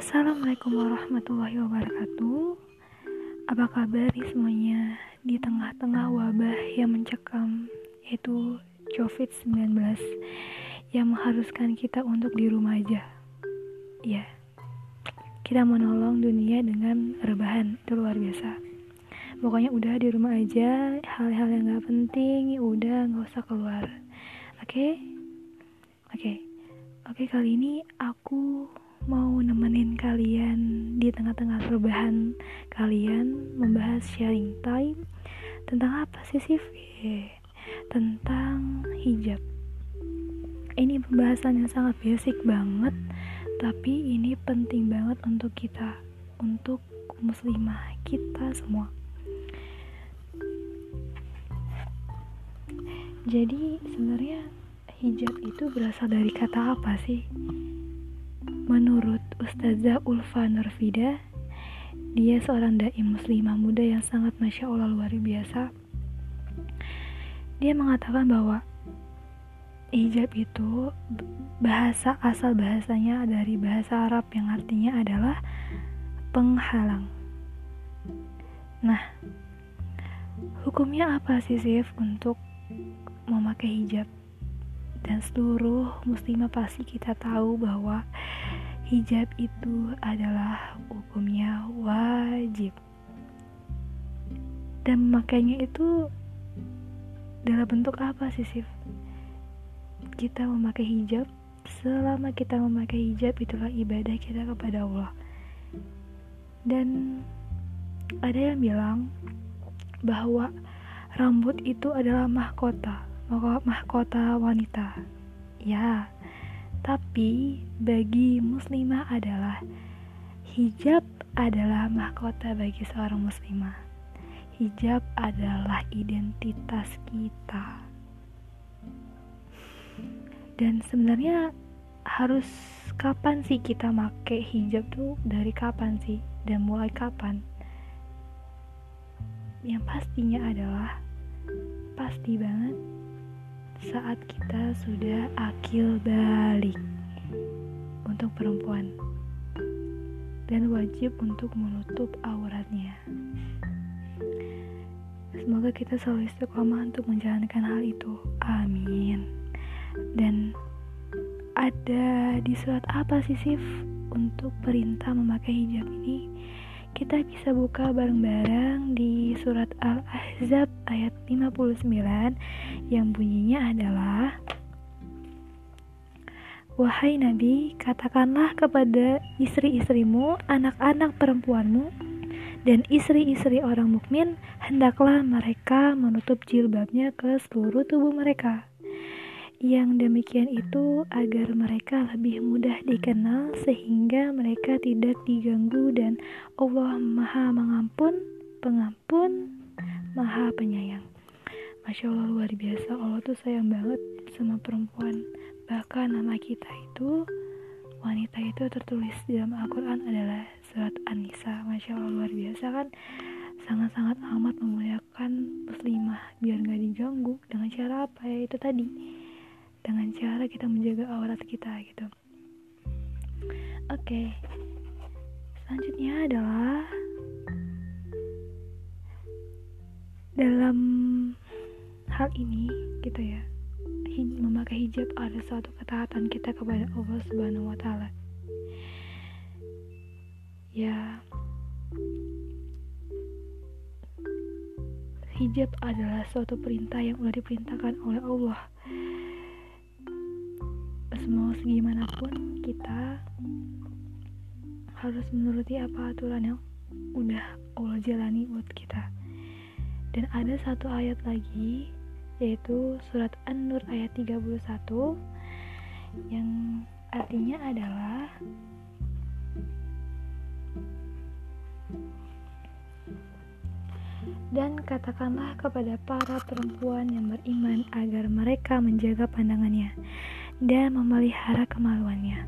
Assalamualaikum warahmatullahi wabarakatuh. Apa kabar nih semuanya di tengah-tengah wabah yang mencekam yaitu COVID-19 yang mengharuskan kita untuk di rumah aja. Ya, kita menolong dunia dengan rebahan itu luar biasa. Pokoknya udah di rumah aja, hal-hal yang gak penting udah nggak usah keluar. Oke? Okay? Oke. Okay. Oke, okay, kali ini aku mau nemenin kalian di tengah-tengah rebahan kalian membahas sharing time tentang apa sih sih tentang hijab. Ini pembahasan yang sangat basic banget tapi ini penting banget untuk kita untuk muslimah kita semua. Jadi sebenarnya hijab itu berasal dari kata apa sih Menurut Ustazah Ulfa Nurfida, dia seorang dai muslimah muda yang sangat masya Allah luar biasa. Dia mengatakan bahwa hijab itu bahasa asal bahasanya dari bahasa Arab yang artinya adalah penghalang. Nah, hukumnya apa sih Sif untuk memakai hijab? Dan seluruh muslimah pasti kita tahu bahwa hijab itu adalah hukumnya wajib. Dan memakainya itu dalam bentuk apa sih Sif? Kita memakai hijab selama kita memakai hijab itulah ibadah kita kepada Allah. Dan ada yang bilang bahwa rambut itu adalah mahkota mahkota wanita. Ya tapi bagi muslimah adalah hijab adalah mahkota bagi seorang muslimah. Hijab adalah identitas kita. Dan sebenarnya harus kapan sih kita make hijab tuh dari kapan sih dan mulai kapan? Yang pastinya adalah pasti banget saat kita sudah akil balik untuk perempuan dan wajib untuk menutup auratnya. Semoga kita selalu istiqomah untuk menjalankan hal itu. Amin. Dan ada di surat apa sih Sif untuk perintah memakai hijab ini? Kita bisa buka bareng-bareng di surat Al-Ahzab ayat 59 yang bunyinya adalah Wahai Nabi, katakanlah kepada istri-istrimu, anak-anak perempuanmu, dan istri-istri orang mukmin, hendaklah mereka menutup jilbabnya ke seluruh tubuh mereka. Yang demikian itu agar mereka lebih mudah dikenal sehingga mereka tidak diganggu dan Allah Maha Mengampun, Pengampun, Maha Penyayang. Masya Allah luar biasa Allah tuh sayang banget sama perempuan. Bahkan nama kita itu wanita itu tertulis dalam Al-Quran adalah surat An-Nisa. Masya Allah luar biasa kan sangat-sangat amat memuliakan muslimah biar gak diganggu dengan cara apa ya itu tadi dengan cara kita menjaga aurat kita gitu oke okay. selanjutnya adalah dalam hal ini gitu ya memakai hijab ada suatu ketaatan kita kepada Allah Subhanahu wa taala. Ya hijab adalah suatu perintah yang sudah diperintahkan oleh Allah mau segimanapun kita harus menuruti apa aturan yang udah Allah jalani buat kita. Dan ada satu ayat lagi yaitu surat An-Nur ayat 31 yang artinya adalah dan katakanlah kepada para perempuan yang beriman agar mereka menjaga pandangannya dan memelihara kemaluannya.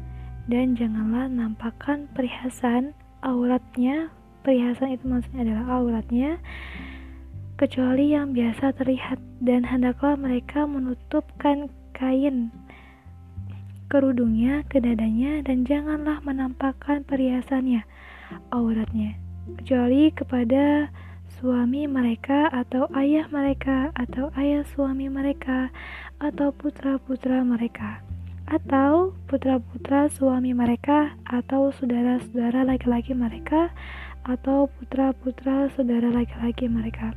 Dan janganlah nampakkan perhiasan auratnya. Perhiasan itu maksudnya adalah auratnya kecuali yang biasa terlihat dan hendaklah mereka menutupkan kain kerudungnya ke dadanya dan janganlah menampakkan perhiasannya, auratnya, kecuali kepada suami mereka atau ayah mereka atau ayah suami mereka atau putra-putra mereka atau putra-putra suami mereka atau saudara-saudara laki-laki mereka atau putra-putra saudara laki-laki mereka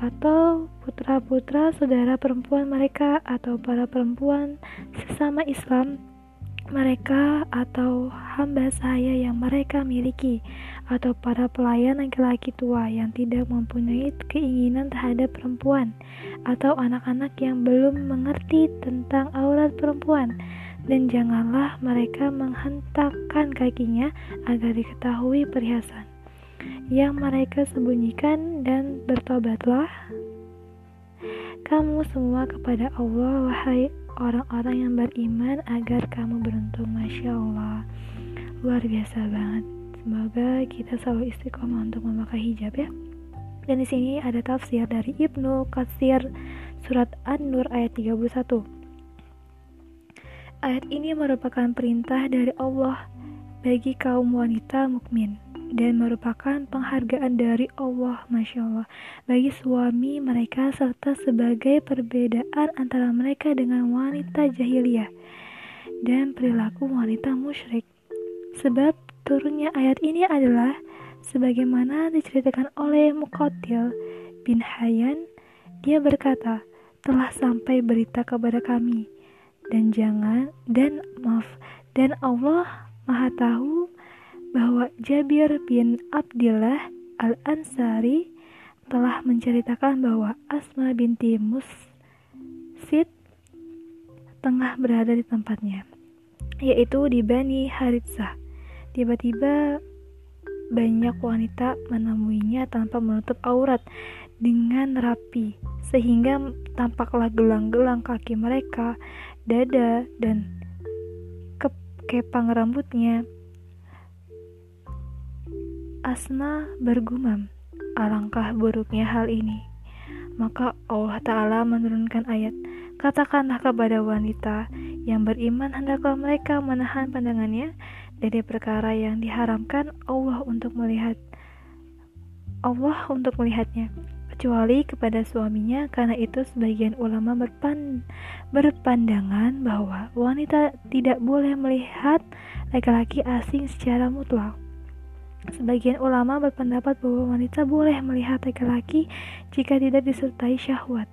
atau putra-putra saudara perempuan mereka atau para perempuan sesama Islam mereka atau hamba saya yang mereka miliki atau para pelayan laki-laki tua yang tidak mempunyai keinginan terhadap perempuan atau anak-anak yang belum mengerti tentang aurat perempuan. Dan janganlah mereka menghentakkan kakinya agar diketahui perhiasan yang mereka sembunyikan dan bertobatlah kamu semua kepada Allah wahai orang-orang yang beriman agar kamu beruntung. Masya Allah. Luar biasa banget. Semoga kita selalu istiqomah untuk memakai hijab ya dan di sini ada tafsir dari Ibnu Katsir surat An-Nur ayat 31 ayat ini merupakan perintah dari Allah bagi kaum wanita mukmin dan merupakan penghargaan dari Allah Masya Allah bagi suami mereka serta sebagai perbedaan antara mereka dengan wanita jahiliyah dan perilaku wanita musyrik. Sebab turunnya ayat ini adalah sebagaimana diceritakan oleh Muqatil bin Hayyan dia berkata telah sampai berita kepada kami dan jangan dan maaf dan Allah maha tahu bahwa Jabir bin Abdullah Al-Ansari telah menceritakan bahwa Asma binti Musid tengah berada di tempatnya, yaitu di Bani Haritsah. Tiba-tiba banyak wanita menemuinya tanpa menutup aurat dengan rapi, sehingga tampaklah gelang-gelang kaki mereka, dada, dan kepang rambutnya. Asma bergumam, alangkah buruknya hal ini. Maka Allah Ta'ala menurunkan ayat, Katakanlah kepada wanita yang beriman hendaklah mereka menahan pandangannya dari perkara yang diharamkan Allah untuk melihat Allah untuk melihatnya kecuali kepada suaminya karena itu sebagian ulama berpan, berpandangan bahwa wanita tidak boleh melihat laki-laki asing secara mutlak Sebagian ulama berpendapat bahwa wanita boleh melihat laki-laki jika tidak disertai syahwat.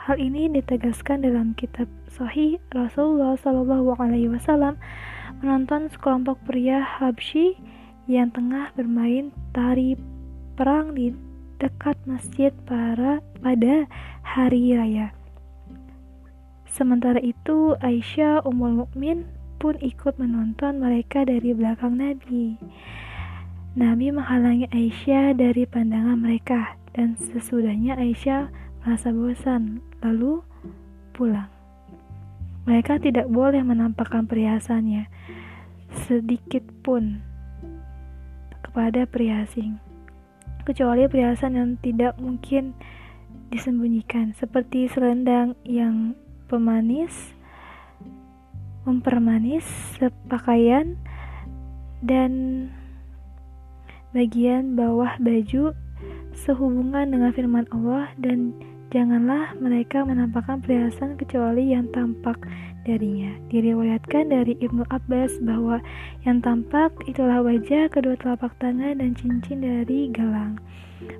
Hal ini ditegaskan dalam kitab Sahih Rasulullah Shallallahu Alaihi Wasallam menonton sekelompok pria Habsyi yang tengah bermain tari perang di dekat masjid para pada hari raya. Sementara itu Aisyah Ummul Mukmin pun ikut menonton mereka dari belakang Nabi. Nabi menghalangi Aisyah dari pandangan mereka dan sesudahnya Aisyah merasa bosan lalu pulang. Mereka tidak boleh menampakkan perhiasannya sedikit pun kepada pria asing kecuali perhiasan yang tidak mungkin disembunyikan seperti selendang yang pemanis mempermanis pakaian dan bagian bawah baju sehubungan dengan firman Allah dan janganlah mereka menampakkan perhiasan kecuali yang tampak darinya. Diriwayatkan dari Ibnu Abbas bahwa yang tampak itulah wajah, kedua telapak tangan, dan cincin dari galang.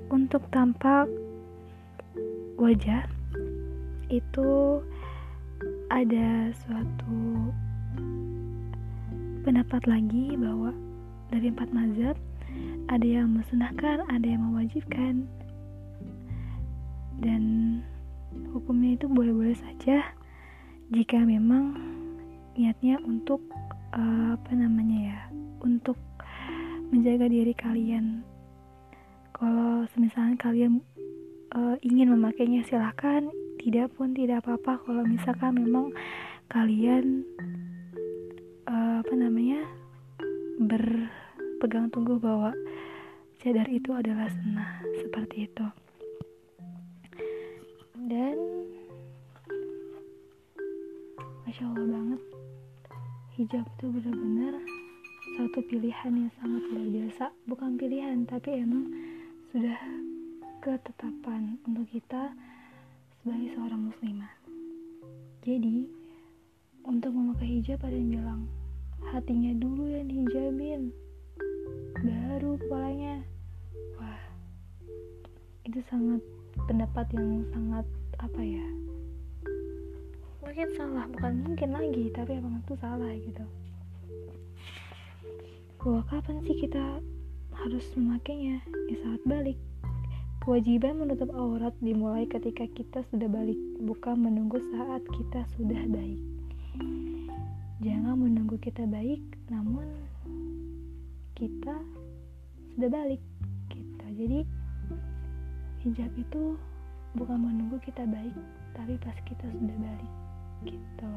Untuk tampak wajah itu ada suatu pendapat lagi bahwa dari empat mazhab ada yang mesunahkan, ada yang mewajibkan dan hukumnya itu boleh-boleh saja jika memang niatnya untuk uh, apa namanya ya untuk menjaga diri kalian. Kalau misalnya kalian uh, ingin memakainya silahkan. Tidak pun tidak apa-apa kalau misalkan memang kalian uh, apa namanya berpegang teguh bahwa cadar itu adalah sunnah seperti itu. Dan masya allah banget. Hijab itu benar-benar satu pilihan yang sangat luar biasa. Bukan pilihan tapi emang sudah ketetapan untuk kita sebagai seorang muslimah. Jadi untuk memakai hijab ada yang bilang hatinya dulu yang dihijabin baru kepalanya wah itu sangat pendapat yang sangat apa ya mungkin salah. Bukan mungkin lagi tapi emang itu salah gitu. Bahwa kapan sih kita harus memakainya? Ya saat balik. Kewajiban menutup aurat dimulai ketika kita sudah balik bukan menunggu saat kita sudah baik. Jangan menunggu kita baik namun kita sudah balik gitu. Jadi hijab itu bukan menunggu kita baik tapi pas kita sudah balik gitu.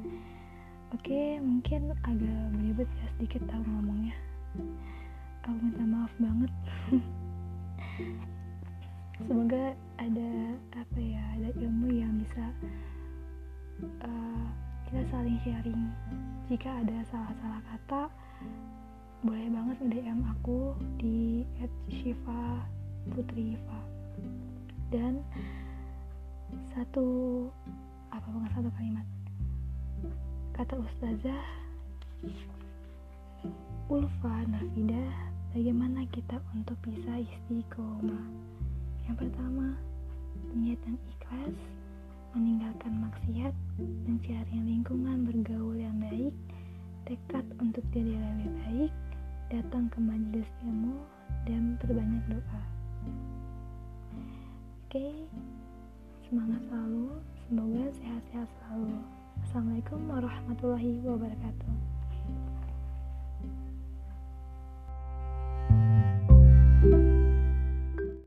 Loh oke mungkin agak beribet ya sedikit tahu ngomongnya. Aku minta maaf banget. Semoga ada apa ya ada ilmu yang bisa uh, kita saling sharing. Jika ada salah-salah kata boleh banget DM aku di @shiva putriva dan satu apa bukan satu kalimat? Kata ustazah Ulfa Nafida bagaimana kita untuk bisa istiqomah? Yang pertama niat yang ikhlas meninggalkan maksiat mencari lingkungan bergaul yang baik tekad untuk jadi lebih baik datang ke majelis ilmu dan perbanyak doa. Oke, semangat selalu, semoga sehat-sehat selalu. Assalamualaikum warahmatullahi wabarakatuh.